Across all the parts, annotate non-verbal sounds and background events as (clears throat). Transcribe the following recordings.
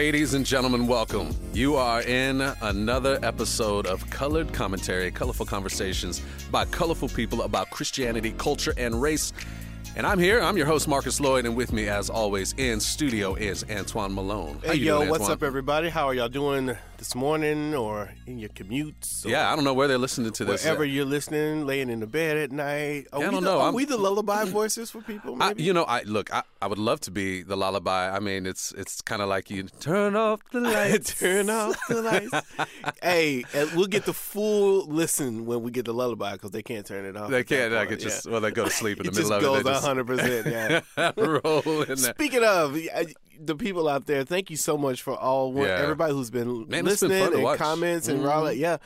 Ladies and gentlemen, welcome. You are in another episode of Colored Commentary, colorful conversations by colorful people about Christianity, culture, and race. And I'm here. I'm your host, Marcus Lloyd, and with me, as always, in studio is Antoine Malone. How Hey, yo, doing, what's Antoine? up, everybody? How are y'all doing this morning or in your commutes? Or Yeah, I don't know where they're listening to this. Wherever you're listening, laying in the bed at night. Are Yeah, I don't the, know. Are I'm- we the lullaby voices for people? I, you know, I look. I, I would love to be the lullaby. I mean, it's it's kind of like you turn off the (laughs) lights. Turn off the lights. (laughs) hey, we'll get the full listen when we get the lullaby because they can't turn it off. They can't. I could just yeah. well, they go to sleep in the middle just of goes it. They just 100. percent Yeah. (laughs) roll in there. Speaking of I- the people out there, thank you so much for all Yeah. everybody who's been Man, been listening fun and comments and mm-hmm. all that. Yeah.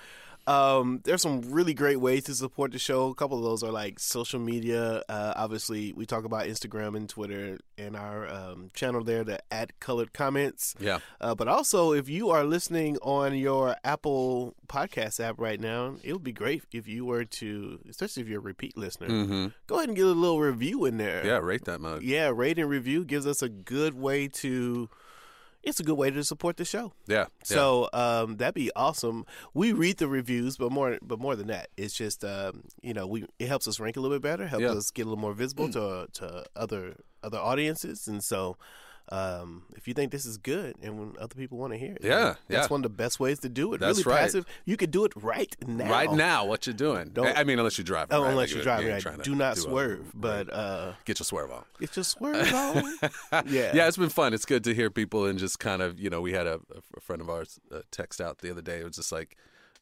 Um, there's some really great ways to support the show. A couple of those are like social media. Uh, obviously, we talk about Instagram and Twitter and our um, channel there, the at colored comments. Yeah. Uh, but also, if you are listening on your Apple Podcast app right now, it would be great if you were to, especially if you're a repeat listener, Mm-hmm. go ahead and get a little review in there. Yeah, rate that mug. Yeah, rate and review gives us a good way to. It's a good way to support the show. Yeah. So um, that'd be awesome. We read the reviews, but more, but more than that, it's just um, you know we it helps us rank a little bit better, helps us get a little more visible to to other other audiences, and so. Um, if you think this is good and when other people want to hear it, Yeah, that's yeah. one of the best ways to do it. That's really right. passive. You could do it right now. Right now, what you're doing? Don't- I mean, unless you're driving. Oh, right? unless Like, you're driving, ain't right. do not a- swerve. right. But uh, get your swerve on. get your swerve on. (laughs) yeah, Yeah, it's been fun. It's good to hear people and just kind of, you know, we had a, a friend of ours uh, text out the other day. It was just like,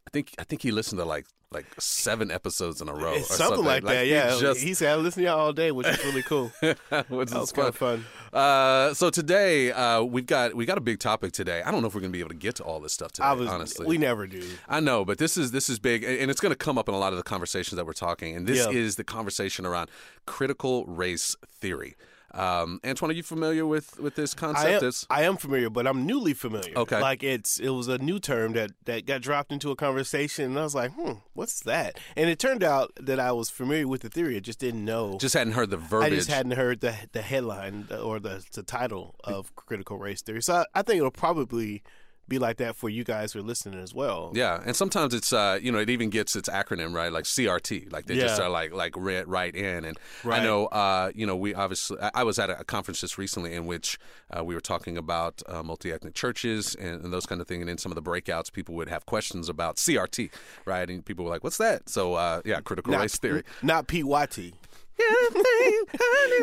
I think, I think he listened to like like seven episodes in a row, or It's something, like that. he Yeah, just, he said I listen to y'all all day, which is really cool. (laughs) which That was fun. kind of fun. Uh, so today uh, we've got we got a big topic today. I don't know if we're going to be able to get to all this stuff today. Was honestly, we never do. I know, but this is this is big, and it's going to come up in a lot of the conversations that we're talking. And this Yeah. is the conversation around critical race theory. Um, Antoine, are you familiar with with this concept? I am, I am familiar, but I'm newly familiar. Okay. like it's it was a new term that that got dropped into a conversation, and I was like, hmm, what's that? And it turned out that I was familiar with the theory, I just didn't know. just hadn't heard the I verbiage. just hadn't heard the the headline or the the title of critical race theory. So I, I think it'll probably be like that for you guys who are listening as well. Yeah, and sometimes it's uh, you know it even gets its acronym right, like CRT, like they just are like like read right in. And I know uh, you know we obviously I was at a conference just recently in which uh, we were talking about uh, multi ethnic churches and, and those kind of things. And in some of the breakouts, people would have questions about CRT, right? And people were like, "What's that?" So uh, yeah, critical Not, race theory. not PYT.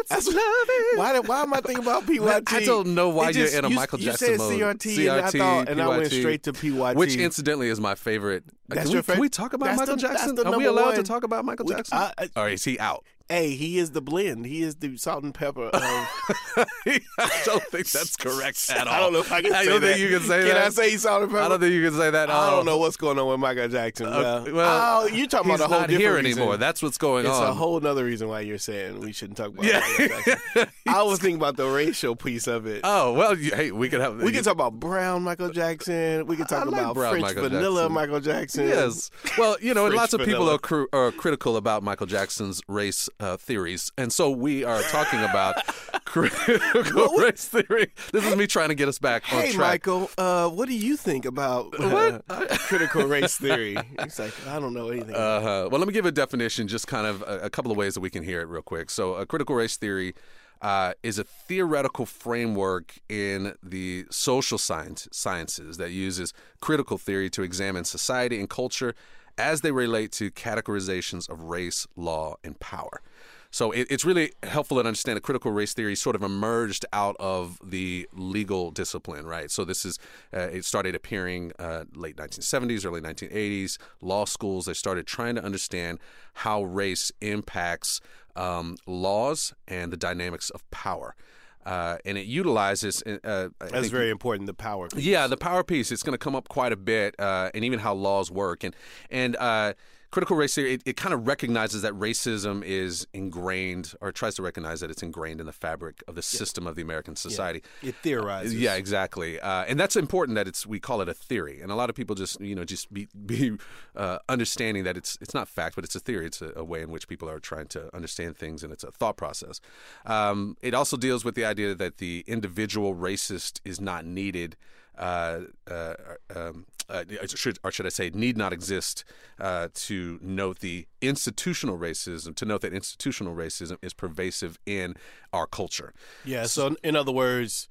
That's Why, why am I thinking about PYT? I don't know why It you're in a you, Michael you Jackson said mode. CRT, and I thought, and I went straight to PYT. Which incidentally is my favorite. That's can, your we, can we talk about that's Michael the- Jackson? Are we allowed to talk about Michael We- Jackson? I- I- or is he out? Hey, he is the blend. He is the salt and pepper. Of, (laughs) I don't think that's correct at all. I don't know if I can I say don't that. think you can say can that. I say salt and pepper? I don't think you can say that. I don't know what's going on with Michael Jackson. Well, well, oh, you talking about a whole not different here reason. anymore. That's what's going It's on. a whole other reason why you're saying we shouldn't talk about Yeah. Michael Jackson. (laughs) I was thinking about the racial piece of it. oh well, you, hey, we could have. we can talk about brown Michael Jackson. We can talk like about brown French Michael vanilla Jackson. Michael Jackson. Yes. Well, you know, lots of people are, cr- are critical about Michael Jackson's race uh, theories, and so we are talking about (laughs) critical race theory. This is me trying to get us back on Hey, track. Michael, uh, what do you think about uh, critical race (laughs) theory? He's like, I don't know anything. Uh-huh. Well, let me give a definition, just kind of a, a couple of ways that we can hear it real quick. So, a critical race theory uh, is a theoretical framework in the social science, sciences that uses critical theory to examine society and culture as they relate to categorizations of race, law, and power. So it, it's really helpful to understand that critical race theory sort of emerged out of the legal discipline, right? So this is uh, it started appearing uh, late 1970s, early 1980s. Law schools they started trying to understand how race impacts um, laws and the dynamics of power. Uh, and it utilizes. Uh, That's very important. The power. piece. yeah, the power piece. It's going to come up quite a bit, uh, and even how laws work, and and uh, critical race theory it, it kind of recognizes that racism is ingrained or tries to recognize that it's ingrained in the fabric of the system of the American society. It theorizes. Yeah, exactly, uh, and that's important that it's we call it a theory, and a lot of people just you know just be be uh, understanding that it's it's not fact, but it's a theory. It's a, a, way in which people are trying to understand things, and it's a thought process. Um, it also deals with the idea that the individual racist is not needed. Uh, uh, um, uh, should, or should I say, need not exist uh, to note the institutional racism, to note that institutional racism is pervasive in our culture. Yeah. So, in other words,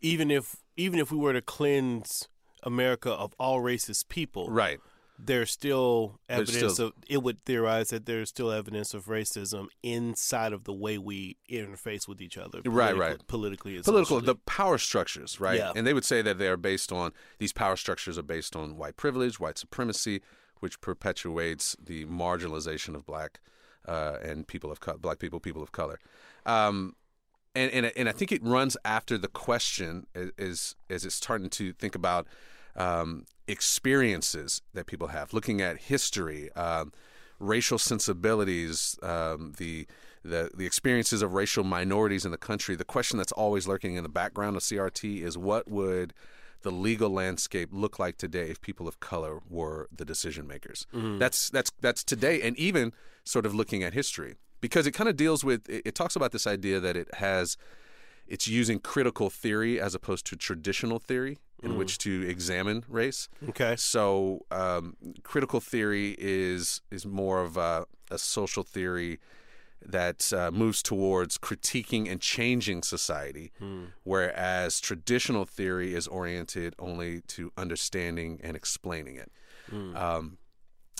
even if even if we were to cleanse America of all racist people, right? There's still evidence there's still, of it would theorize that there's still evidence of racism inside of the way we interface with each other right right. politically political the power structures right? Yeah. and they would say that they are based on these power structures are based on white privilege white supremacy which perpetuates the marginalization of black uh, and people of co- black people people of color. Um, and, and and I think it runs after the question is is it's starting to think about um, experiences that people have, looking at history, um, racial sensibilities, um, the, the the experiences of racial minorities in the country. The question that's always lurking in the background of CRT is what would the legal landscape look like today if people of color were the decision makers? That's that's that's today, and even sort of looking at history because it kind of deals with it, it talks about this idea that it has it's using critical theory as opposed to traditional theory in which to examine race. okay So um, critical theory is is more of a, a social theory that uh, moves towards critiquing and changing society, whereas traditional theory is oriented only to understanding and explaining it. Um,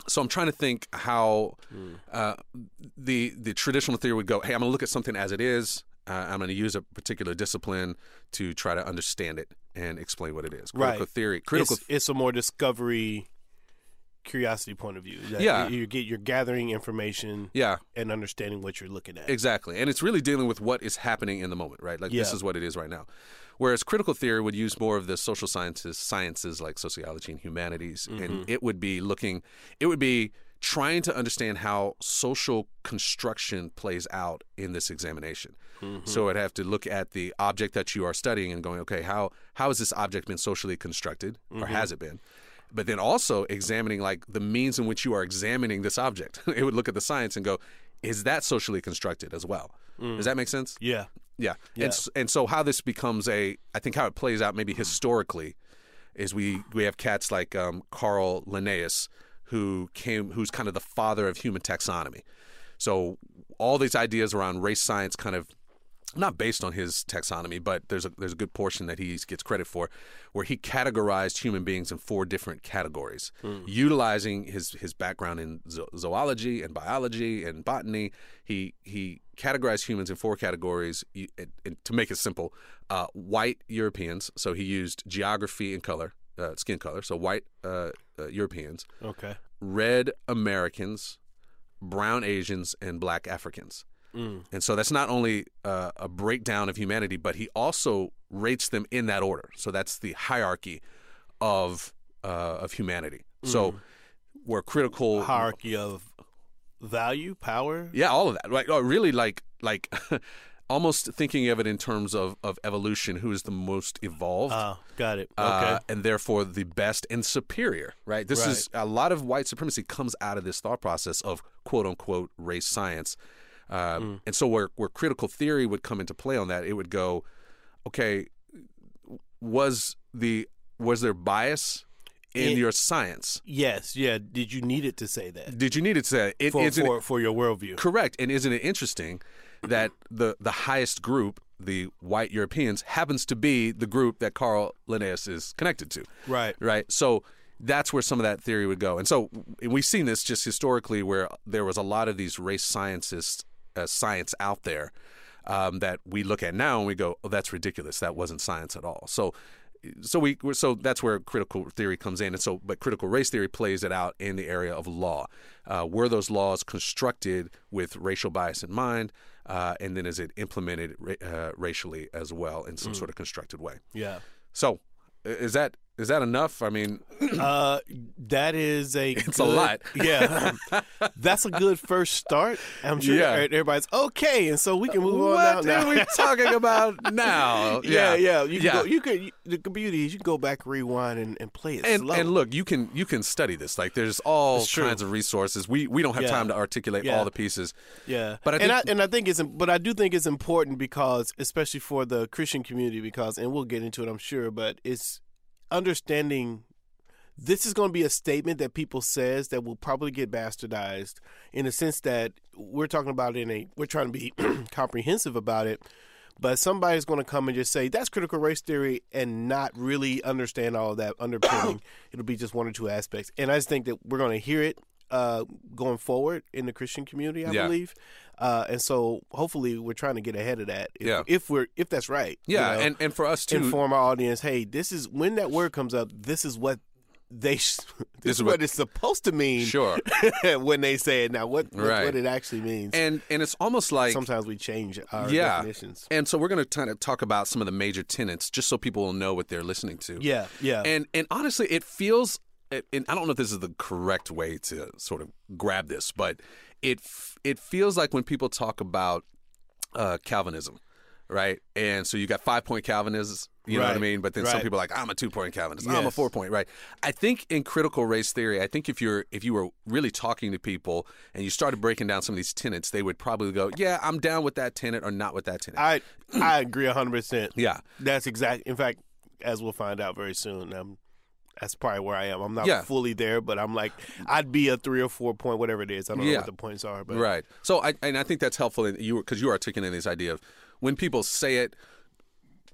so I'm trying to think how uh, the the traditional theory would go. Hey, I'm going to look at something as it is. Uh, I'm going to use a particular discipline to try to understand it and explain what it is. Critical Right. theory, critical it's, it's a more discovery curiosity point of view Yeah. you get you're gathering information yeah, and understanding what you're looking at Exactly. And it's really dealing with what is happening in the moment, right? Like this is what it is right now. Whereas critical theory would use more of the social sciences, sciences like sociology and humanities, and it would be looking, it would be trying to understand how social construction plays out in this examination. Mm-hmm. So I'd have to look at the object that you are studying and going, okay, how how has this object been socially constructed, or mm-hmm. has it been? But then also examining like the means in which you are examining this object. (laughs) it would look at the science and go, is that socially constructed as well? Does mm. that make sense? yeah Yeah. Yeah. And and so how this becomes a I think how it plays out maybe historically is we we have cats like um, Carl Linnaeus who came who's kind of the father of human taxonomy. So all these ideas around race science kind of not based on his taxonomy, but there's a there's a good portion that he gets credit for, where he categorized human beings in four different categories, utilizing his his background in zo- zoology and biology and botany. He he categorized humans in four categories. You- And, and to make it simple, uh, white Europeans. So he used geography and color, uh, skin color. So white uh, uh, Europeans, okay red Americans, brown Asians, and black Africans. And so that's not only uh, a breakdown of humanity, but he also rates them in that order. So that's the hierarchy of uh, of humanity. So we're critical. hierarchy of value power Yeah, all of that. Like oh, really, like like (laughs) almost thinking of it in terms of of evolution. Who is the most evolved? oh got it okay uh, and therefore the best and superior, right? This is a lot of white supremacy comes out of this thought process of quote unquote race science. Um, And so, where, where critical theory would come into play on that, it would go, okay, was the was there bias in It- your science? yes yeah did you need it to say that Did you need it to say it? for isn't it- for, for your worldview correct? And isn't it interesting that the the highest group, the white Europeans, happens to be the group that Carl Linnaeus is connected to? right right? So that's where some of that theory would go. And so we've seen this just historically, where there was a lot of these race scientists, uh, science out there um, that we look at now and we go, "Oh, that's ridiculous. That wasn't science at all." So. So we so that's where critical theory comes in, and so but critical race theory plays it out in the area of law. Uh, were those laws constructed with racial bias in mind, uh, and then is it implemented ra- uh, racially as well in some sort of constructed way? yeah So, is that Is that enough? I mean, Uh, that is a. (laughs) It's a lot. (laughs) Yeah, that's a good first start. I'm sure Yeah. everybody's okay, and so we can move what on now. are we (laughs) talking about now? yeah, yeah. You can Yeah. go. You could. You, the beauty is you can go back, rewind, and, and play it and slow. and look, you can you can study this. Like there's all kinds of resources. We we don't have Yeah. time to articulate Yeah. all the pieces. Yeah, But I and I and I think it's but I do think it's important because especially for the Christian community because and we'll get into it I'm sure but it's understanding this is going to be a statement that people says that will probably get bastardized in the sense that we're talking about it in a we're trying to be (clears throat) comprehensive about it but somebody's going to come and just say that's critical race theory and not really understand all of that underpinning. (clears throat) It'll be just one or two aspects. And I just think that we're going to hear it uh, going forward in the Christian community, I Yeah. believe. Uh, and so hopefully we're trying to get ahead of that. If, Yeah. if we're if that's right. you Yeah, know, and and for us to inform our audience, hey, this is when that word comes up, this is what they sh- (laughs) this, is what- what, it's supposed to mean Sure. (laughs) when they say it. Now what what, Right. what it actually means. and and it's almost like Sometimes we change our yeah. definitions. And so we're going to kind of talk about some of the major tenets, just so people will know what they're listening to. Yeah, yeah. And and honestly, it feels. And I don't know if this is the correct way to sort of grab this, but it it feels like when people talk about uh, Calvinism, right? And so you got five point Calvinism, you know what I mean? But then some people are like, I'm a two point Calvinist, I'm a four point, right? I think in critical race theory, I think if you're if you were really talking to people and you started breaking down some of these tenets, they would probably go, Yeah, I'm down with that tenet or not with that tenet. I I agree hundred percent. yeah. That's exact. In fact, as we'll find out very soon, um, that's probably where I am. I'm not Yeah. fully there, but I'm like, I'd be a three or four point, whatever it is. I don't know what the points are, but Right. So I and I think that's helpful in you because you are articulating this idea of when people say it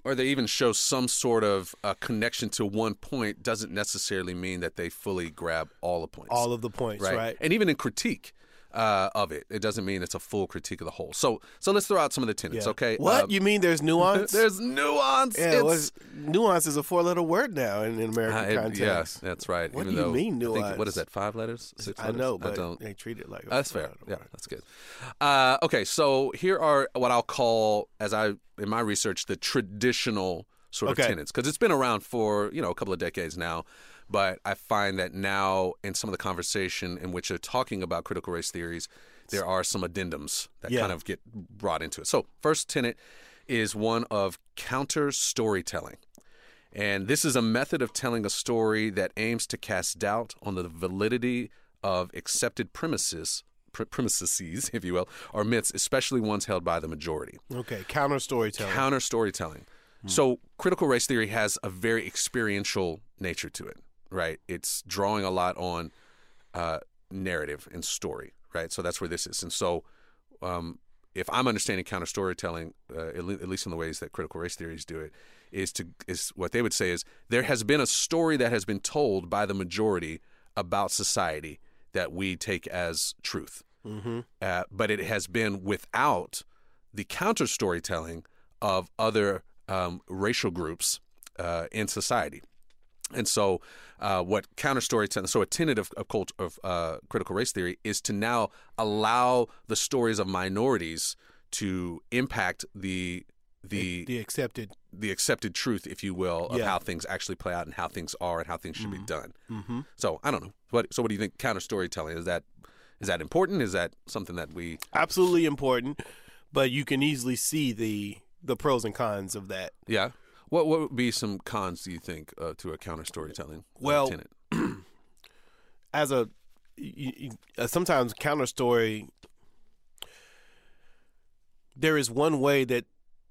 or they even show some sort of uh, connection to one point doesn't necessarily mean that they fully grab all the points. all of the points, right. right? And even in critique uh, of it, it doesn't mean it's a full critique of the whole. So so let's throw out some of the tenets, Yeah. okay? What Uh, you mean? There's nuance. (laughs) there's nuance. yeah, It's- what's- nuance is a four-letter word now in, in American uh, it- context. yes, that's right. What even do you mean I think- what nuance? is that? Five letters? Six I letters? know, but don't. they treat it like That's fair. Yeah, word. that's good. Uh, okay, so here are what I'll call, as I in my research, the traditional sort of Okay. tenets, because it's been around for you know a couple of decades now. But I find that now, in some of the conversation in which they're talking about critical race theories, there are some addendums that Yeah. kind of get brought into it. So, first tenet is one of counter storytelling. And this is a method of telling a story that aims to cast doubt on the validity of accepted premises, premises, (laughs) if you will, or myths, especially ones held by the majority. Okay, counter storytelling. Counter storytelling. So, critical race theory has a very experiential nature to it, right? It's drawing a lot on uh, narrative and story, right? So that's where this is. And so, um, if I'm understanding counter storytelling, uh, at, le- at least in the ways that critical race theories do it, is to is what they would say is there has been a story that has been told by the majority about society that we take as truth, mm-hmm. uh, but it has been without the counter storytelling of other um, racial groups uh, in society. And so, uh, what counter storytelling, so a tenet of, of, cult, of uh, critical race theory is to now allow the stories of minorities to impact the the The accepted. the accepted truth, if you will, of Yeah. how things actually play out and how things are and how things should be done. Mm-hmm. So I don't know. What so what do you think? Counter storytelling is that is that important? Is that something that we Absolutely important, but you can easily see the the pros and cons of that. yeah? What what would be some cons do you think uh, to a counter storytelling uh, Well, (clears throat) as a you, you, uh, sometimes counter story there is one way that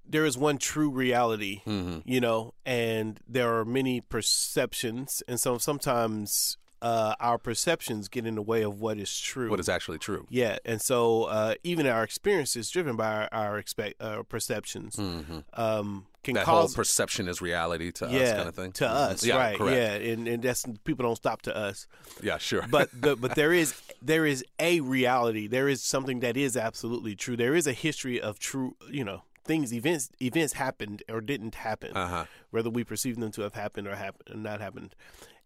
there is one true reality hmm you know and there are many perceptions and so sometimes uh, our perceptions get in the way of what is true What is actually true? yeah and so uh, even our experience is driven by our, our expect uh, perceptions hmm um, can That whole cause perception is reality to yeah us, kind of thing. to Mhm. us yeah, right correct. yeah and, and that's people don't stop to us yeah, sure. but the, but (laughs) there is there is a reality. There is something that is absolutely true. There is a history of true, you know, things events events happened or didn't happen, uh huh. whether we perceive them to have happened or happened or not happened.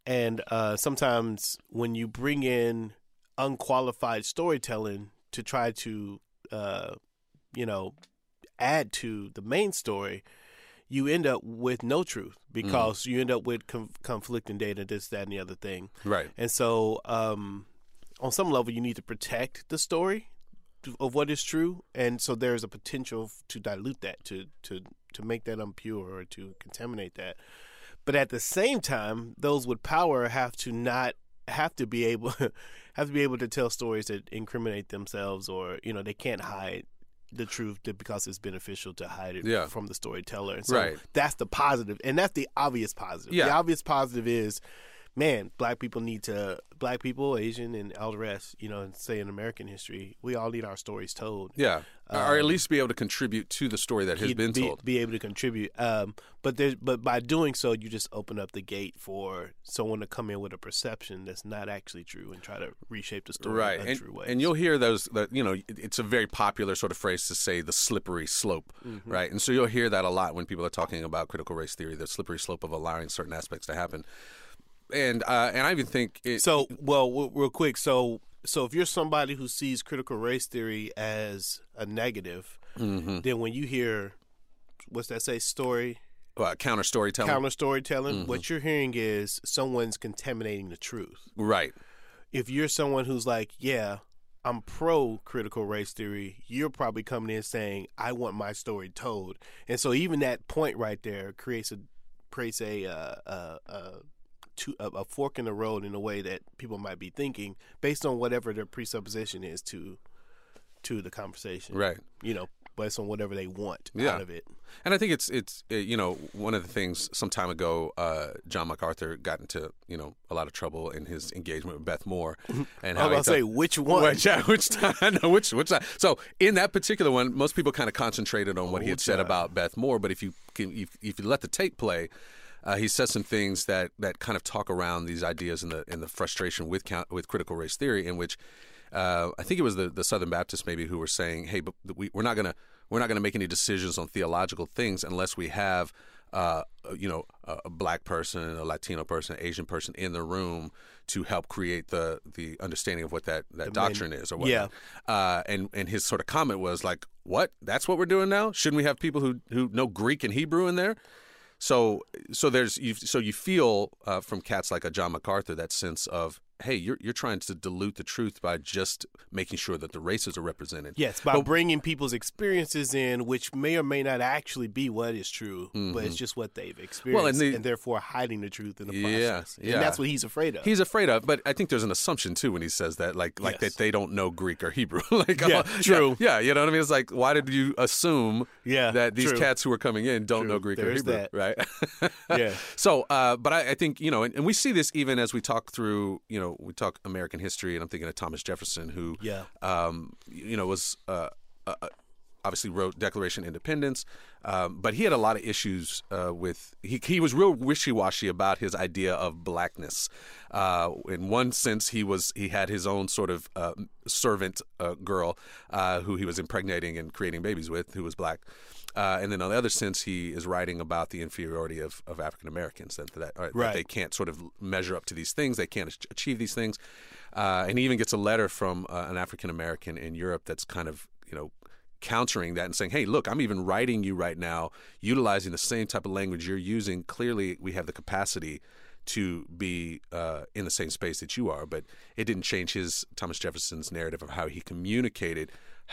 And uh, sometimes when you bring in unqualified storytelling to try to, uh, you know, add to the main story, you end up with no truth because you end up with com- conflicting data, this, that, and the other thing. Right. And so, um, on some level, you need to protect the story of what is true, and so there's a potential to dilute that, to to to make that impure or to contaminate that. But at the same time, those with power have to not have to be able (laughs) have to be able to tell stories that incriminate themselves, or you know they can't hide the truth because it's beneficial to hide it Yeah. from the storyteller. And so Right. that's the positive, and that's the obvious positive. Yeah. The obvious positive is, man, black people need to, black people, Asian, and all the rest. You know, and say in American history, we all need our stories told. Yeah. or at least be able to contribute to the story that has been be, told. be able to contribute. Um, but there's, but by doing so, you just open up the gate for someone to come in with a perception that's not actually true and try to reshape the story right in and, ways. and you'll hear those that you know it's a very popular sort of phrase to say the slippery slope Mm-hmm. right and so you'll hear that a lot when people are talking about critical race theory the slippery slope of allowing certain aspects to happen and uh, and i even think it, So, well, w- real quick. So, so if you're somebody who sees critical race theory as a negative, Mm-hmm. then when you hear, what's that say, story, uh, counter storytelling counter storytelling, Mm-hmm. what you're hearing is someone's contaminating the truth. right If you're someone who's like, yeah, I'm pro critical race theory, you're probably coming in saying, I want my story told. And so even that point right there creates a creates a uh, uh, uh, to, a, a fork in the road in a way that people might be thinking based on whatever their presupposition is to to the conversation. right You know, based on whatever they want Yeah. out of it. And I think it's it's uh, you know one of the things some time ago uh, John MacArthur got into you know a lot of trouble in his engagement with Beth Moore (laughs) and I how was he say which (laughs) one. Which, (laughs) yeah, which time? I know which which time. So in that particular one, most people kind of concentrated on what he Oh, had said child. about Beth Moore. But if you can, if, if you let the tape play, uh, he says some things that that kind of talk around these ideas and the and the frustration with count, with critical race theory, in which uh, I think it was the, the Southern Baptists maybe who were saying, "Hey, but we, we're not gonna we're not gonna make any decisions on theological things unless we have." Uh, you know, a, a black person, a Latino person, an Asian person in the room to help create the the understanding of what that, that doctrine is, or what. yeah. Uh, and and his sort of comment was like, "What? That's what we're doing now? Shouldn't we have people who who know Greek and Hebrew in there?" So so there's you so you feel uh, from cats like a John MacArthur that sense of hey you're you're trying to dilute the truth by just making sure that the races are represented. Yes, by bringing people's experiences in, which may or may not actually be what is true, but it's just what they've experienced, the- and therefore hiding the truth in the Yeah, process. yeah. And that's what he's afraid of. He's afraid of, but I think there's an assumption too when he says that, like, like Yes. that they don't know Greek or Hebrew. (laughs) like, Yeah, oh, true. Yeah, you know what I mean. It's like, why did you assume Yeah, that these true. cats who are coming in don't True. know Greek or Hebrew, that. right? (laughs) Yeah. So, uh, but I, I think you know, and, and we see this even as we talk through, you know, we talk American history, and I'm thinking of Thomas Jefferson, who, Yeah. um, you know, was uh, uh, uh, obviously wrote Declaration of Independence, um, but he had a lot of issues uh, with. He he was real wishy washy about his idea of blackness. Uh, in one sense, he was he had his own sort of uh, servant uh, girl uh, who he was impregnating and creating babies with, who was black. Uh, and then on the other sense, he is writing about the inferiority of, of African Americans that, that, uh, that they can't sort of measure up to these things, they can't achieve these things. Uh, and he even gets a letter from uh, an African American in Europe that's kind of you know countering that and saying, "Hey, look, I'm even writing you right now, utilizing the same type of language you're using. Clearly, we have the capacity." To be uh, in the same space that you are, but it didn't change his Thomas Jefferson's narrative of how he communicated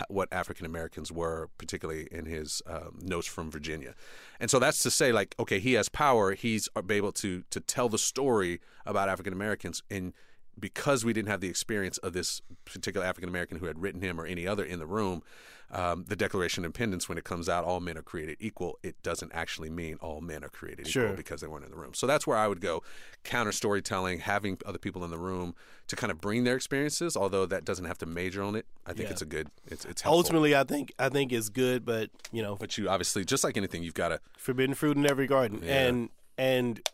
what African Americans were, particularly in his um, notes from Virginia. And so that's to say, like, okay, he has power. He's able to to tell the story about African Americans, and because we didn't have the experience of this particular African American who had written him or any other in the room, um, the Declaration of Independence, when it comes out, all men are created equal. It doesn't actually mean all men are created Sure. equal because they weren't in the room. So that's where I would go counter storytelling, having other people in the room to kind of bring their experiences. Although that doesn't have to major on it, I think Yeah. it's a good. It's it's helpful. Ultimately, I think I think it's good, but you know, but you obviously just like anything, you've got to forbidden fruit in every garden, Yeah. and and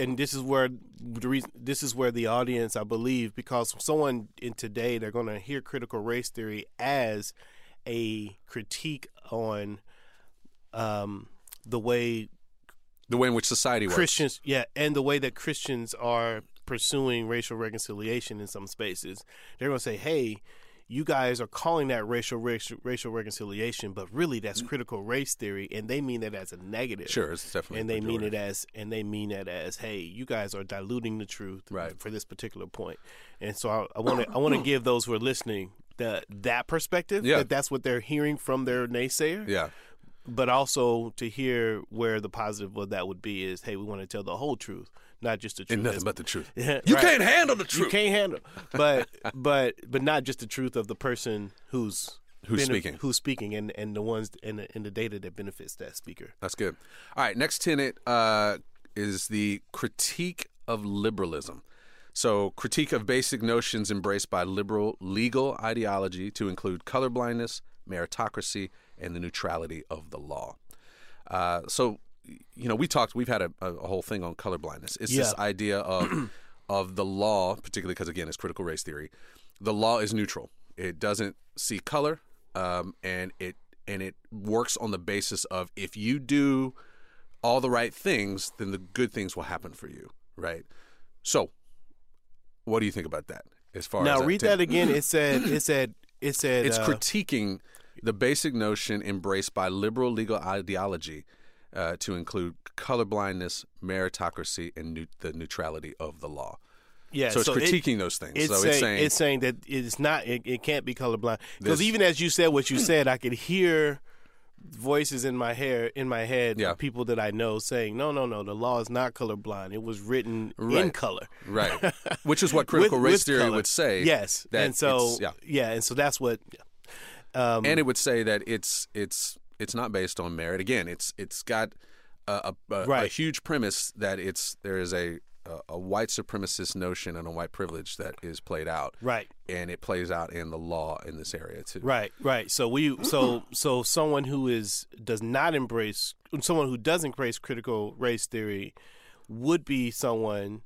and this is where the reason this is where the audience, I believe, because someone in today they're going to hear critical race theory as a critique on um, the way the way in which society works. Christians, yeah, and the way that Christians are pursuing racial reconciliation in some spaces. They're going to say, "Hey, you guys are calling that racial racial, racial reconciliation, but really that's critical race theory, and they mean that as a negative. Sure, it's definitely. and they mean it as and they mean it as hey you guys are diluting the truth Right. for this particular point and so i want to i want to (coughs) give those who are listening that that perspective Yeah. that that's what they're hearing from their naysayer Yeah, but also to hear where the positive of that would be is hey we want to tell the whole truth not just the truth and nothing but the truth. (laughs) Yeah, You right. can't handle the truth. you can't handle (laughs) but but but not just the truth of the person who's Who's benef- speaking. who's speaking and and the ones and the, and the data that benefits that speaker That's good. All right, next tenet uh, is the critique of liberalism. So, critique of basic notions embraced by liberal legal ideology to include colorblindness, meritocracy, and the neutrality of the law. Uh, so, you know, we talked. We've had a, a whole thing on colorblindness. It's this idea of (clears throat) of the law, particularly because again, it's critical race theory. The law is neutral. It doesn't see color, um, and it and it works on the basis of if you do all the right things, then the good things will happen for you, right? So, what do you think about that? As far now as read that again it (clears throat) said it said it said it's uh, critiquing the basic notion embraced by liberal legal ideology uh, to include colorblindness, meritocracy, and the neutrality of the law. yeah So it's it- critiquing those things. It's, so saying, it's saying it's saying that it's not. It, it can't be colorblind because even as you said what you said, I could hear voices in my hair in my head Yeah. people that I know saying, "No, no, no, the law is not colorblind. It was written in color." right, (laughs) which is what critical With- race with theory color. would say. Yes, and so it's- yeah. and so that's what. Um, and it would say that it's it's it's not based on merit. Again, it's it's got a, a, a, a huge premise that it's there is a, a a white supremacist notion and a white privilege that is played out, right, and it plays out in the law in this area too. right, right. So we, so so someone who is does not embrace someone who doesn't embrace critical race theory would be someone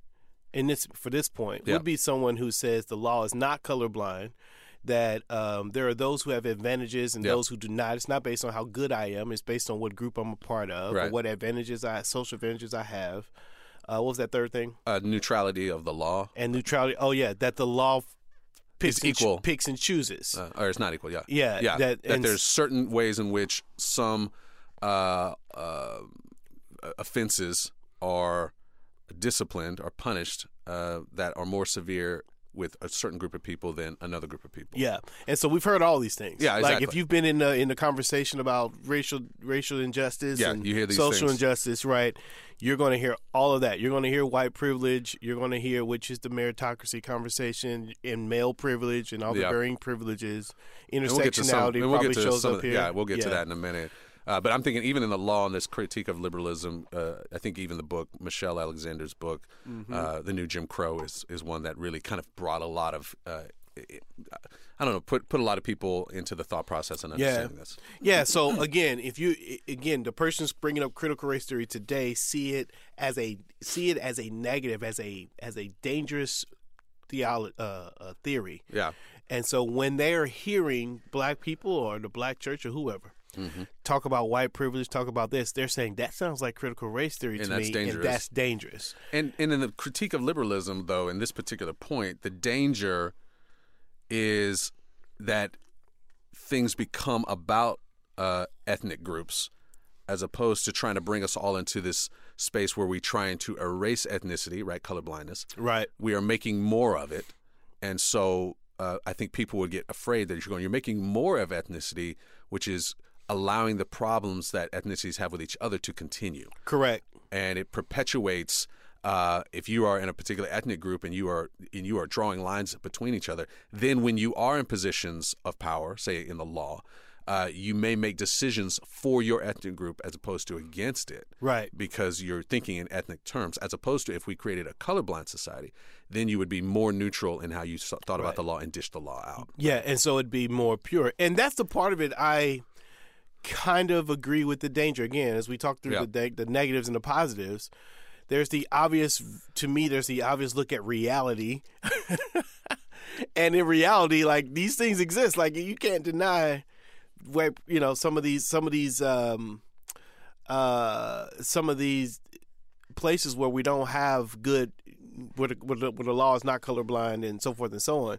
in this for this point would be someone who says the law is not colorblind that um, there are those who have advantages and Yeah. those who do not it's not based on how good i am it's based on what group i'm a part of or Right. what advantages i social advantages i have uh, what was that third thing Uh, neutrality of the law, and neutrality oh yeah that the law picks Is and ch- equal. picks and chooses uh, or it's not equal. Yeah, Yeah, yeah. that- That, there's certain ways in which some uh, uh, offenses are disciplined or punished uh, that are more severe with a certain group of people than another group of people. Yeah, and so we've heard all these things. Yeah, Like if you've been in the in the conversation about racial racial injustice Yeah, and you hear these social things. injustice, right? You're going to hear all of that. You're going to hear white privilege. You're going to hear which is the meritocracy conversation and male privilege and all the Yeah. varying privileges. And we'll some- Intersectionality we'll probably to shows up the- here. Yeah, we'll get to that in a minute. Uh, but I'm thinking, even in the law and this critique of liberalism, uh, I think even the book Michelle Alexander's book, Mm-hmm. uh, "The New Jim Crow," is is one that really kind of brought a lot of, uh, I don't know, put put a lot of people into the thought process and understanding this. Yeah. So again, if you again the person's bringing up critical race theory today, see it as a see it as a negative, as a as a dangerous theolo- uh, uh, theory. Yeah, And so when they're hearing black people or the black church or whoever Mm-hmm. talk about white privilege, talk about this, they're saying that sounds like critical race theory And to that's me, dangerous. and that's dangerous. and and in the critique of liberalism, though, in this particular point, the danger is that things become about uh, ethnic groups as opposed to trying to bring us all into this space where we're trying to erase ethnicity, right? Colorblindness. Right. We are making more of it. And so uh, I think people would get afraid that you're going, you're making more of ethnicity, which is allowing the problems that ethnicities have with each other to continue Correct. and it perpetuates uh, if you are in a particular ethnic group and you are and you are drawing lines between each other, then when you are in positions of power, say in the law, uh, you may make decisions for your ethnic group as opposed to against it, Right. because you're thinking in ethnic terms. As opposed to if we created a colorblind society, then you would be more neutral in how you thought about Right. the law and dish the law out. Yeah, and so it'd be more pure. And that's the part of it I kind of agree with the danger. Again, as we talk through Yeah. the neg- the negatives and the positives, there's the obvious to me there's the obvious look at reality. (laughs) and in reality, like these things exist. Like you can't deny where you know some of these some of these um uh some of these places where we don't have good where the, where the, where the law is not colorblind and so forth and so on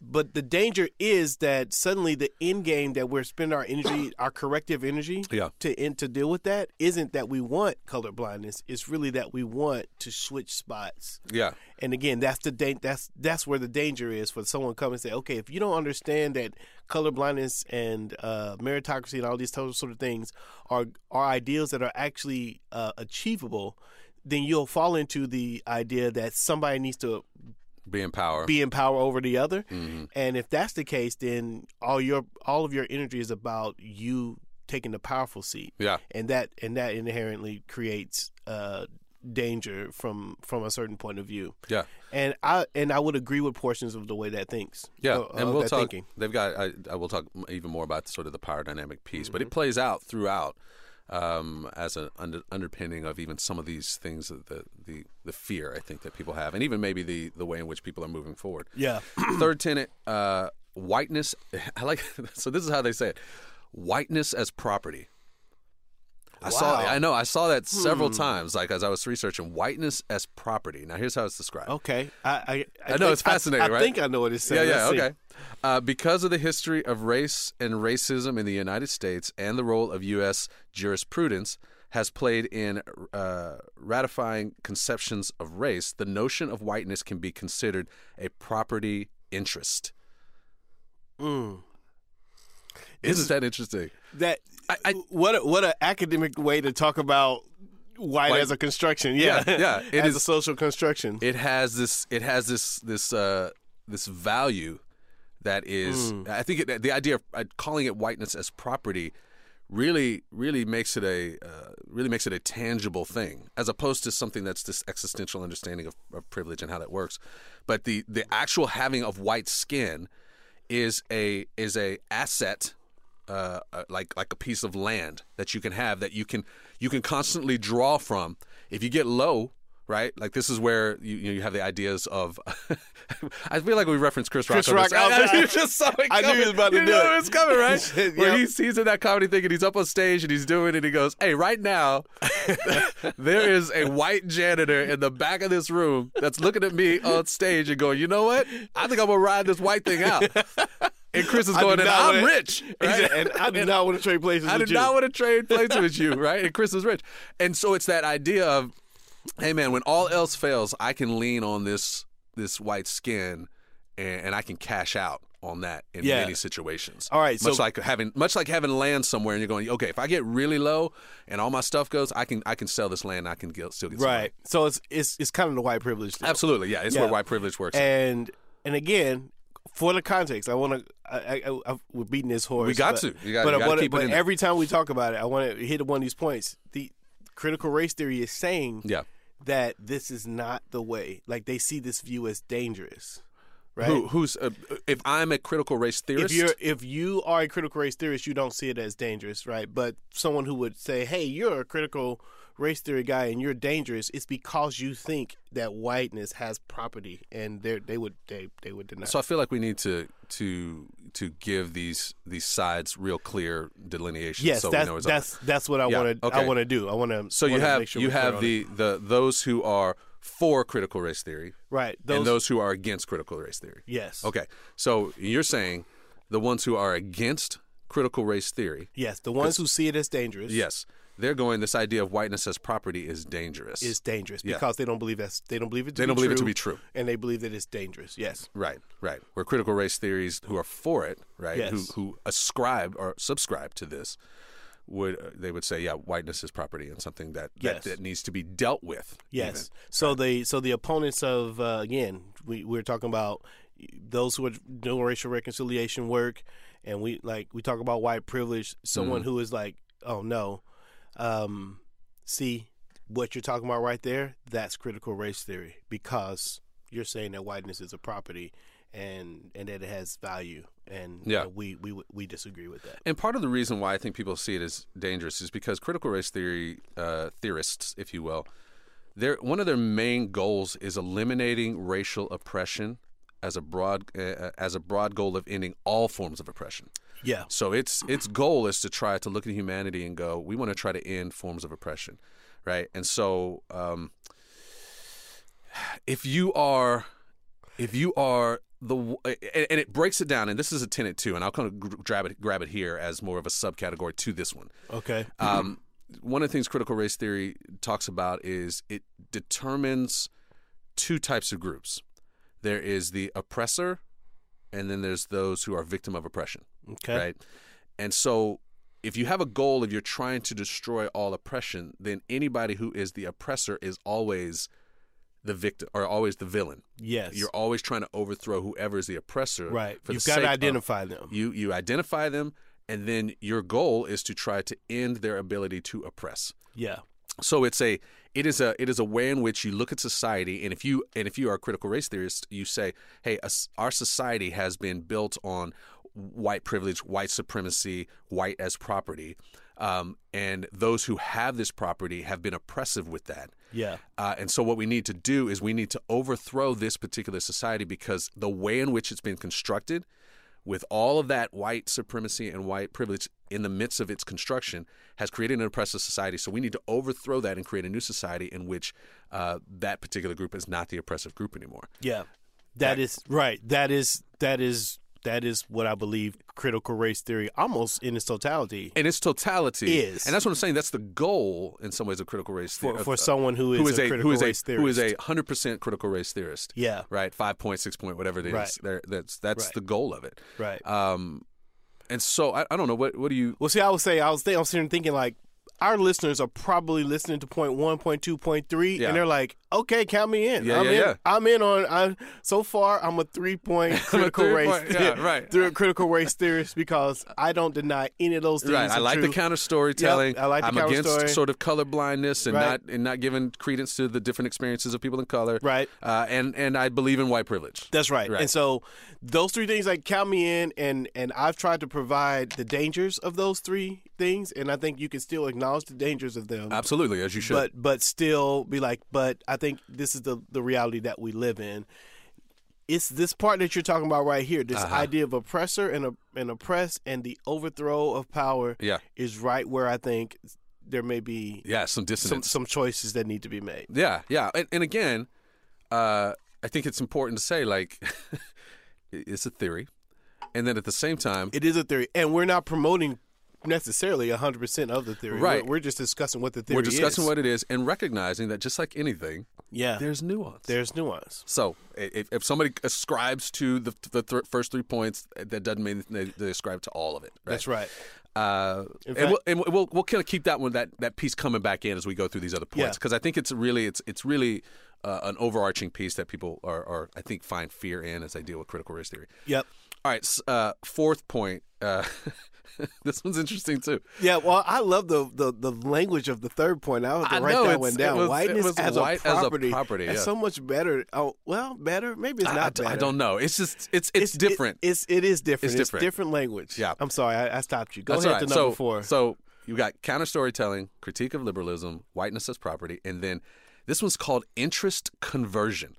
but the danger is that suddenly the end game that we're spending our energy, (clears throat) our corrective energy, Yeah. to in, to deal with that isn't that we want color blindness. It's really that we want to switch spots. Yeah. And again, that's the da- that's that's where the danger is for someone come and say, okay, if you don't understand that color blindness and uh, meritocracy and all these sort of things are are ideals that are actually uh, achievable, then you'll fall into the idea that somebody needs to Be in power. be in power over the other. hmm And if that's the case, then all your all of your energy is about you taking the powerful seat, Yeah. and that and that inherently creates uh, danger from from a certain point of view. Yeah. And I and I would agree with portions of the way that thinks. Yeah, uh, and we'll talk. Thinking. They've got. I, I will talk even more about sort of the power dynamic piece, but it Mm-hmm. plays out throughout um, as an under, underpinning of even some of these things, that the the the fear I think that people have, and even maybe the the way in which people are moving forward. Yeah. (clears throat) Third tenet, uh, whiteness. (laughs) I like. (laughs) So this is how they say it: whiteness as property. I saw. I know. I saw that several Hmm. times. Like as I was researching, whiteness as property. Now here's how it's described. Okay. I I, I know, think- it's fascinating, I, right? think I know what it's saying. Yeah, yeah, Let's see. Uh, because of the history of race and racism in the United States and the role of U.S. jurisprudence has played in uh, ratifying conceptions of race, the notion of whiteness can be considered a property interest. Mm. Isn't that interesting? That I- I- what a, what an academic way to talk about white, White- as a construction. Yeah, Yeah, yeah, it as is- a social construction. It has this. It has this. This. Uh, this value that is. Hmm. I think it, the idea of uh, calling it whiteness as property really, really makes it a uh, really makes it a tangible thing, as opposed to something that's this existential understanding of, of privilege and how that works. But the the actual having of white skin is a is a asset uh, uh, like like a piece of land that you can have that you can you can constantly draw from. If you get low, right? Like this is where you you, know, you have the ideas of. (laughs) I feel like we referenced Chris Rock. Chris. Rock, I I, was- (laughs) you just saw it. Coming. I knew he was about to You do know it. It's coming, right? (laughs) Where Yep. he's he's in that comedy thing and he's up on stage and he's doing it and he goes, "Hey, right now, there is a white janitor in the back of this room that's looking at me on stage and going, you know what? I think I'm gonna ride this white thing out." And Chris is going, and I'm wanna- rich. Right? said, and I do not want to trade places I you. not want to trade places with you, right? And Chris is rich. And so it's that idea of, hey man, when all else fails, I can lean on this this white skin and, and I can cash out on that in Yeah. many situations. All right, Much so- like having much like having land somewhere and you're going, okay, if I get really low and all my stuff goes, I can I can sell this land, and I can get, still get right. So it's it's it's kind of the white privilege. Absolutely, yeah. It's Yeah. where white privilege works. And and again, for the context, I want to. I, I, I, we're beating this horse. We got but, to. You got- but you gotta but, keep it but in there. every time we talk about it, I want to hit one of these points. The critical race theory is saying yeah. That this is not the way. Like they see this view as dangerous, right? Who, who's uh, if I'm a critical race theorist? if you're if you are a critical race theorist, you don't see it as dangerous, right? But someone who would say, "Hey, you're a critical race theory guy and you're dangerous," it's because you think that whiteness has property, and they they would they they would deny. So I feel like we need to to to give these these sides real clear delineations. yes, so that's we know it's that's that's what I Yeah, want to okay. I want to do. I want to. so you have make sure you have the, it. the those who are for critical race theory right those, and those who are against critical race theory. yes Okay, so you're saying the ones who are against critical race theory, yes the ones who see it as dangerous yes, they're going. This idea of whiteness as property is dangerous. is dangerous Yeah. because they don't believe that's they don't believe it to they be don't believe true, it to be true. and they believe that it's dangerous. Yes. Right, right. Where critical race theories who are for it, right, Yes. who who ascribe or subscribe to this, would uh, they would say, yeah, whiteness is property and something that Yes. that, that needs to be dealt with. Yes. So the so the opponents of uh, again, we we're talking about those who are doing racial reconciliation work, and we like we talk about white privilege. Someone Mm-hmm. who is like, oh no, um, see what you're talking about right there. That's critical race theory because you're saying that whiteness is a property. And, and that it has value, and Yeah. uh, we, we we disagree with that. And part of the reason why I think people see it as dangerous is because critical race theory uh, theorists, if you will, their one of their main goals is eliminating racial oppression as a broad uh, as a broad goal of ending all forms of oppression. Yeah, So its its goal is to try to look at humanity and go, we want to try to end forms of oppression, right? And so, um, if you are if you are the and, and it breaks it down, and this is a tenet too, and I'll kind of grab it grab it here as more of a subcategory to this one. Okay. (clears throat) Um, one of the things critical race theory talks about is it determines two types of groups. There is the oppressor, and then there's those who are victim of oppression. Okay. Right. And so if you have a goal if you're trying to destroy all oppression, then anybody who is the oppressor is always the victim or always the villain. Yes. You're always trying to overthrow whoever is the oppressor. right. For You've got to sake of- identify them. you you identify them and then your goal is to try to end their ability to oppress. Yeah. So it's a it is a it is a way in which you look at society and if you and if you are a critical race theorist you say hey us- our society has been built on white privilege white supremacy white as property um, and those who have this property have been oppressive with that Yeah. uh, and so, what we need to do is we need to overthrow this particular society because the way in which it's been constructed, with all of that white supremacy and white privilege in the midst of its construction, has created an oppressive society. So, we need to overthrow that and create a new society in which uh, that particular group is not the oppressive group anymore. Yeah. That is right. That is that is that is what I believe critical race theory almost in its totality In its totality, Is. and that's what I'm saying. That's the goal in some ways of critical race for, theory. for someone who is, who is a, a critical who is race a theorist. who is a hundred percent critical race theorist. yeah. right? Five point, six point, whatever it is. Right. There, that's that's Right. the goal of it. Right. Um, and so I, I don't know what what do you? Well, see, I would say I was, think, I was sitting thinking like our listeners are probably listening to point one, point two, point three, Yeah. and they're like, "Okay, count me in. Yeah, I'm yeah, in. yeah. I'm in on. I'm so far. I'm a three point (laughs) (laughs) critical three race. point- yeah, right. (laughs) through critical race theorist because I don't deny any of those things. Right, I like true. the counter storytelling. Yep, I like the I'm counter against story. sort of color blindness and Right. not and not giving credence to the different experiences of people in color. Right. Uh, and and I believe in white privilege. That's right. Right. And so those three things like count me in and and I've tried to provide the dangers of those three things and I think you can still acknowledge the dangers of them. Absolutely, as you should. But but still be like, but I think this is the the reality that we live in. It's this part that you're talking about right here. This Uh-huh. idea of oppressor and, and oppressed and the overthrow of power yeah, is right where I think there may be yeah, some some some choices that need to be made. Yeah, yeah, and, and again, uh, I think it's important to say like (laughs) it's a theory, and then at the same time, It is a theory, and we're not promoting necessarily 100% of the theory. Right. We're, we're just discussing what the theory we're discussing is. what it is and recognizing that just like anything, yeah, there's nuance. there's nuance. So if, if somebody ascribes to the, the th- first three points, that doesn't mean they, they ascribe to all of it. Right? That's right. Uh, In and, fact- we'll, and we'll we'll kind of keep that one that, that piece coming back in as we go through these other points because I think it's really it's it's really uh, an overarching piece that people are, are I think find fear in as they deal with critical race theory. Yep. All right, uh, fourth point. (laughs) (laughs) This one's interesting too. Yeah, well, I love the, the, the language of the third point. I have to I write know, that one down. was- Whiteness as, white a as a property. property, That's yeah. so much better. Oh, well, better. Maybe it's I- not I, better. I don't know. It's just it's it's, it- different. it's it is different. It's It's different. different language. Yeah. I'm sorry, I, I stopped you. Go That's ahead right. to number so, four. So you got counter storytelling, critique of liberalism, whiteness as property, and then this one's called interest conversion.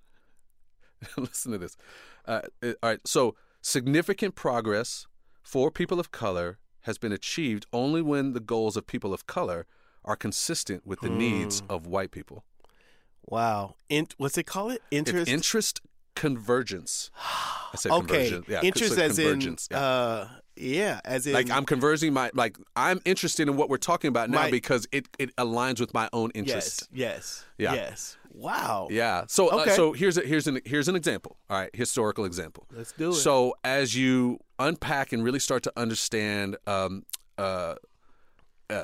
(laughs) Listen to this. Uh, it- all right. So significant progress for people of color has been achieved only when the goals of people of color are consistent with the needs Hmm. of white people. wow. In, what's it called? It interest. It's interest convergence. I said okay. conversion. Yeah, interest so as in. yeah. Uh, yeah, as in. like I'm conversing my like I'm interested in what we're talking about now My- because it, it aligns with my own interest. Yes. Yes. Yeah. Yes. Wow. Yeah. So uh, so here's a, here's an here's an example. All right, historical example. Let's do it. So as you unpack and really start to understand um, uh, uh,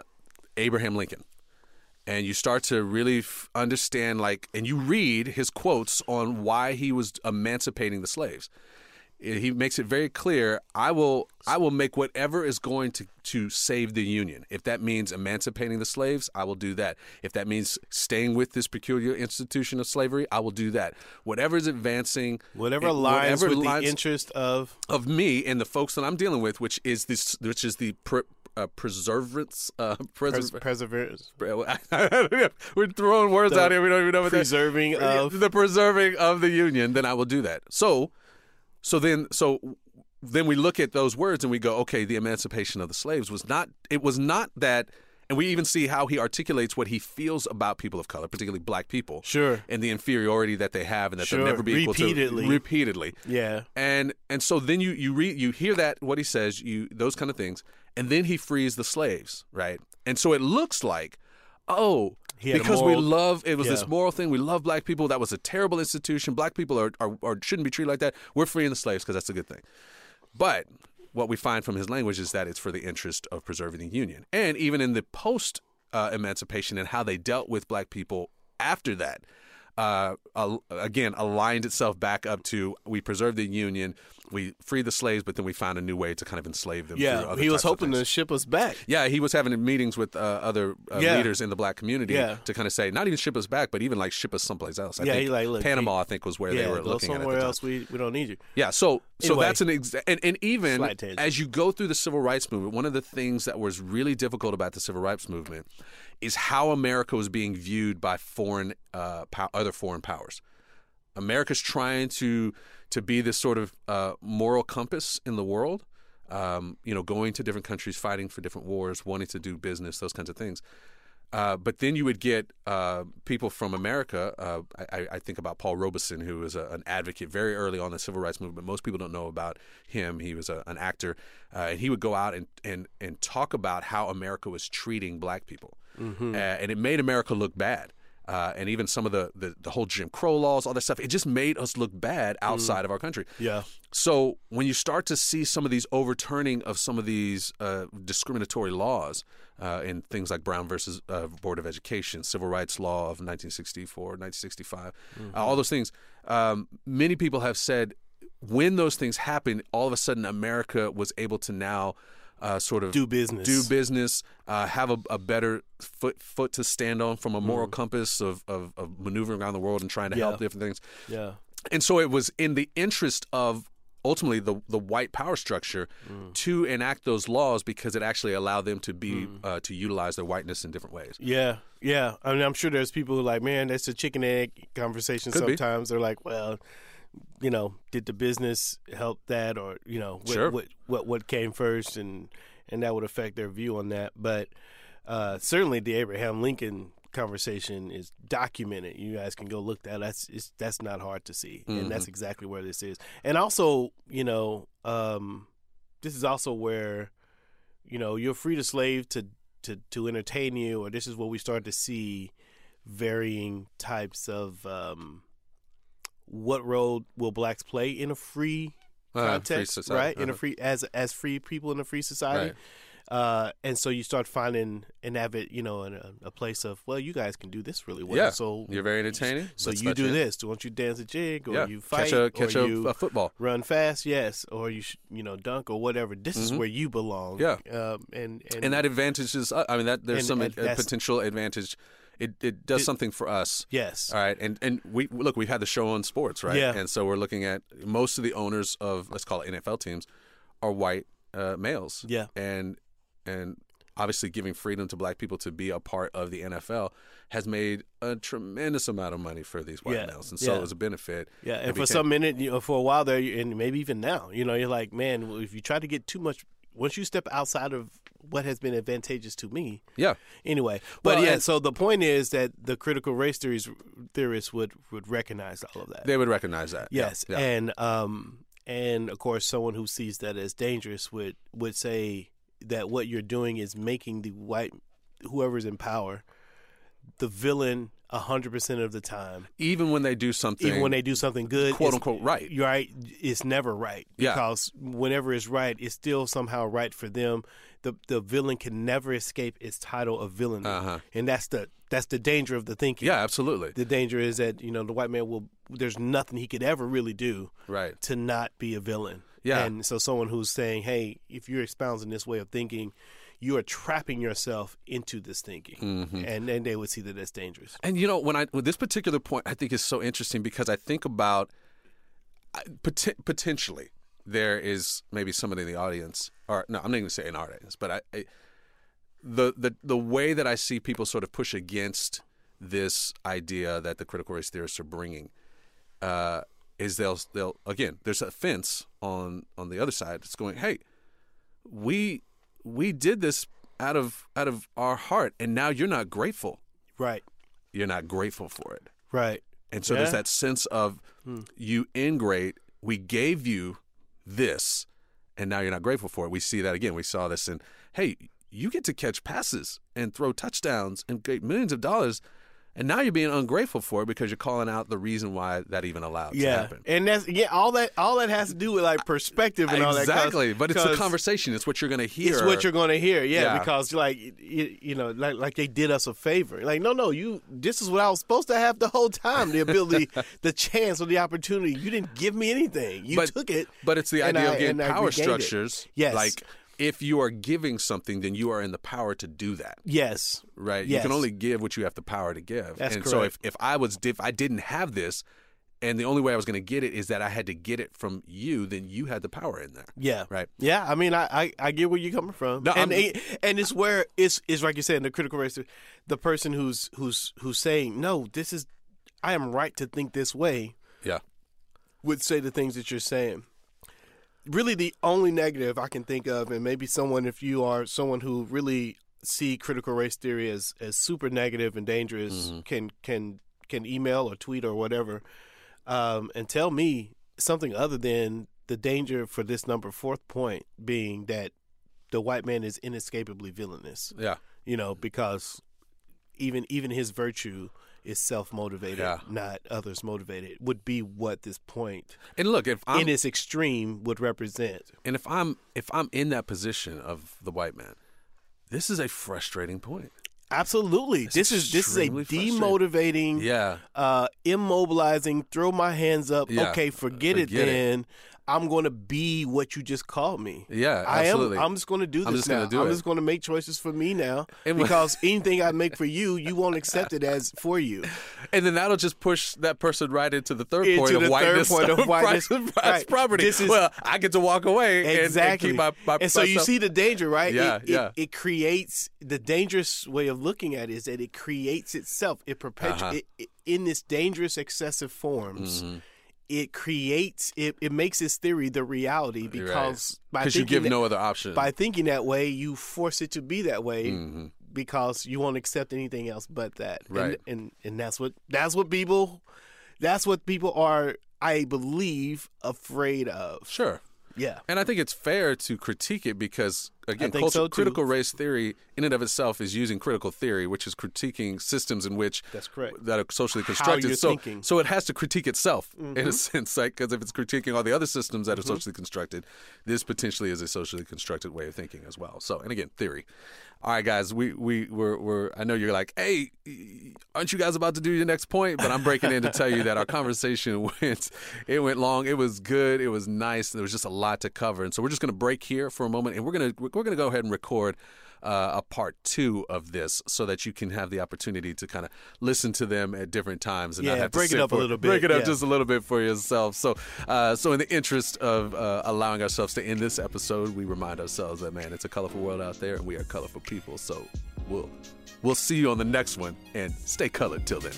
Abraham Lincoln, and you start to really f- understand like, and you read his quotes on why he was emancipating the slaves. He makes it very clear. I will. I will make whatever is going to to save the union. If that means emancipating the slaves, I will do that. If that means staying with this peculiar institution of slavery, I will do that. Whatever is advancing, Whatever aligns whatever with aligns- the interest of. of me and the folks that I'm dealing with, which is this, which is the pre, uh, preservance, uh, Pres- perseverance, (laughs) we're throwing words The out here. We don't even know what that- preserving (laughs) of. the preserving of the union. Then I will do that. So, so then, so then we look at those words and we go, okay, the emancipation of the slaves was not. It was not that And we even see how he articulates what he feels about people of color, particularly black people. Sure. And the inferiority that they have and that Sure. they'll never be equal to repeatedly. Repeatedly. Yeah. And and so then you you read you hear that what he says, you those kind of things, and then he frees the slaves, right? And so it looks like, oh, He had a because we love it was Yeah. this moral thing. We love black people. That was a terrible institution. Black people are, are, are shouldn't be treated like that. We're freeing the slaves because that's a good thing. But what we find from his language is that it's for the interest of preserving the union. And even in the post uh, emancipation and how they dealt with black people after that, uh, al- again, aligned itself back up to we preserve the union, we freed the slaves, but then we found a new way to kind of enslave them. Yeah. other He was hoping to ship us back. Yeah, he was having meetings with uh, other uh, Yeah. leaders in the black community Yeah. to kind of say, not even ship us back, but even like ship us someplace else. I Yeah, think he like, look, Panama, I think, was where yeah. they were looking somewhere at the else. We we don't need you. Yeah, so so that's an exa- and, and even as you go through the civil rights movement, one of the things that was really difficult about the civil rights movement is how America was being viewed by foreign uh, pow- other foreign powers. America's trying to to be this sort of uh, moral compass in the world. Um, you know, going to different countries, fighting for different wars, wanting to do business, those kinds of things. Uh, but then you would get uh, people from America. Uh, I, I think about Paul Robeson, who was a, an advocate very early on in the civil rights movement. Most people don't know about him. He was a, an actor, uh, and he would go out and, and and talk about how America was treating black people, uh, and it made America look bad. Uh, and even some of the, the the whole Jim Crow laws, all that stuff, it just made us look bad outside of our country. Yeah. So when you start to see some of these overturning of some of these uh, discriminatory laws uh, in things like Brown versus uh, Board of Education, Civil Rights Law of 1964, 1965, uh, all those things, um, many people have said when those things happened, all of a sudden America was able to now uh, sort of Do business. do business, uh, have a, a better foot foot to stand on from a moral compass of, of, of maneuvering around the world and trying to Yeah. help different things. Yeah. And so it was in the interest of ultimately the the white power structure to enact those laws because it actually allowed them to be uh, to utilize their whiteness in different ways. Yeah, yeah. I mean, I'm sure there's people who are like, man, that's a chicken egg conversation. Could be. Sometimes they're like, well, you know, did the business help that, or you know, what Sure. what, what what came first, and and that would affect their view on that. But uh, certainly, the Abraham Lincoln conversation is documented. You guys can go look that. That's it's, that's not hard to see, and Mm-hmm. that's exactly where this is. And also, you know, um, this is also where you know you're free to slave to to to entertain you or this is where we start to see varying types of um what role will blacks play in a free Uh, free context right in a uh-huh. free as as free people in a free society Right. uh and so you start finding an avid you know in a, a place of well you guys can do this really well yeah, so you're very entertaining. so Let's you do in. this don't you dance a jig or Yeah, you fight catch a catch or a, you a football. run fast yes or you sh- you know dunk or whatever this is where you belong Yeah. um, and, and And that advantage is, uh, I mean, that there's And- some and potential advantage. It it does something for us. yes All right, and and we look, we've had the show on sports, right? Yeah. And so we're looking at most of the owners of let's call it NFL teams are white uh, males. Yeah. And and obviously giving freedom to black people to be a part of the NFL has made a tremendous amount of money for these white Yeah. males, and so Yeah. it was a benefit. Yeah, It and for became- some minute, you know, for a while there, and maybe even now, you know, you're like, man, if you try to get too much, once you step outside of what has been advantageous to me, yeah, anyway. But Well, yeah, so the point is that the critical race theories theorists would would recognize all of that. they would recognize that. Yes, yeah. and um, and of course, someone who sees that as dangerous would would say that what you're doing is making the white whoever's in power the villain hundred percent of the time. even when they do something, Even when they do something good, quote unquote right. you're right. It's never right Yeah. because whenever it's right, it's still somehow right for them. The the villain can never escape its title of villain, Uh-huh. and that's the that's the danger of the thinking. Yeah, absolutely. The danger is that you know the white man will. There's nothing he could ever really do Right. to not be a villain. Yeah. And so someone who's saying, "Hey, if you're espousing this way of thinking, you are trapping yourself into this thinking," Mm-hmm. and then they would see that that's dangerous. And you know, when I with this particular point, I think is so interesting because I think about pot- potentially there is maybe somebody in the audience, or no, I'm not to say an audience, but I, I the the the way that I see people sort of push against this idea that the critical race theorists are bringing uh, is they'll they'll again there's a fence on on the other side that's going hey we we did this out of out of our heart, and now you're not grateful. Right. You're not grateful for it, Right. and so there's that sense of hmm. you ingrate. We gave you this, and now you're not grateful for it. We see that again. We saw this in hey, you get to catch passes and throw touchdowns and get millions of dollars. And now you're being ungrateful for it because you're calling out the reason why that even allowed to Yeah. happen. And that's yeah. All that all that has to do with like perspective and all that Exactly, but it's a conversation. It's what you're going to hear. It's what you're going to hear, yeah, Yeah. because like you, you know, like like they did us a favor. Like, no, no, you. This is what I was supposed to have the whole time: the ability, (laughs) the chance, or the opportunity. You didn't give me anything. You But- took it. But it's the idea I- of getting power regained it. structures. Yes. Like if you are giving something, then you are in the power to do that. Yes, Right. You can only give what you have the power to give. That's and so if, if I was if I didn't have this and the only way I was going to get it is that I had to get it from you, then you had the power in there. Yeah. Right. Yeah. I mean, I, I, I get where you're coming from. No, and it- and it's where it's it's like you said in the critical race, the person who's who's who's saying no, this is I am right to think this way Yeah. would say the things that you're saying. Really, the only negative I can think of, and maybe someone, if you are someone who really see critical race theory as, as super negative and dangerous, can can can email or tweet or whatever, um, and tell me something other than the danger for this number fourth point being that the white man is inescapably villainous. Yeah. You know, because even even his virtue is self motivated, Yeah. not others motivated. Would be what this point And look, if I'm in its extreme would represent. and if I'm if I'm in that position of the white man, this is a frustrating point. Absolutely, this is this is a demotivating, Yeah. uh, immobilizing. Throw my hands up. Yeah. Okay, forget, it. Forget it. Then I'm going to be what you just called me. Yeah, I am. I'm just going to do this I'm just now. gonna do I'm it. just going to make choices for me now And- because (laughs) anything I make for you, you won't accept it as for you. And then that'll just push that person right into the third Into point of the third whiteness, point of (laughs) whiteness. (laughs) Right. property. This is- well, I get to walk away Exactly. and, keep my, my and so you see the danger, right? Yeah, it, it, yeah. It creates the dangerous way of looking at it is that it creates itself. It perpetuates Uh-huh. it, it- in this dangerous excessive forms. Mm-hmm. It creates it. It makes this theory the reality because by because you give that, no other option. by thinking that way, you force it to be that way. Mhm. Because you won't accept anything else but that, Right. And, and and that's what that's what people, that's what people are, I believe, afraid of. Sure. Yeah, And I think it's fair to critique it because, again, culture, so, critical race theory in and of itself is using critical theory, which is critiquing systems in which That's correct. that are socially constructed. so, thinking. so it has to critique itself Mm-hmm. in a sense, like because if it's critiquing all the other systems that are socially constructed, this potentially is a socially constructed way of thinking as well. So, and again, theory. All right, guys, we we we're, we're I know you're like, hey, aren't you guys about to do your next point? But I'm breaking in to tell you that our conversation (laughs) went it went long. It was good. It was nice. There was just a lot to cover, and so we're just going to break here for a moment, and we're gonna we're going to go ahead and record. Uh, a part two of this, so that you can have the opportunity to kind of listen to them at different times and not Yeah, have to break it sit up a little bit, Break it up yeah. just a little bit for yourself. So, uh, so in the interest of uh, allowing ourselves to end this episode, we remind ourselves that man, it's a colorful world out there, and we are colorful people. So, we'll we'll see you on the next one, and stay colored till then.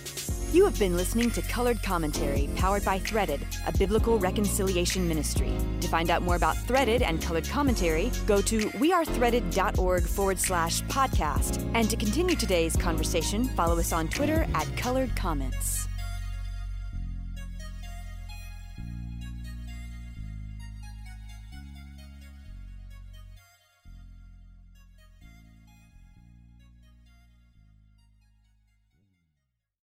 You have been listening to Colored Commentary, powered by Threaded, a biblical reconciliation ministry. To find out more about Threaded and Colored Commentary, go to wearethreaded.org forward slash podcast. And to continue today's conversation, follow us on Twitter at Colored Comments.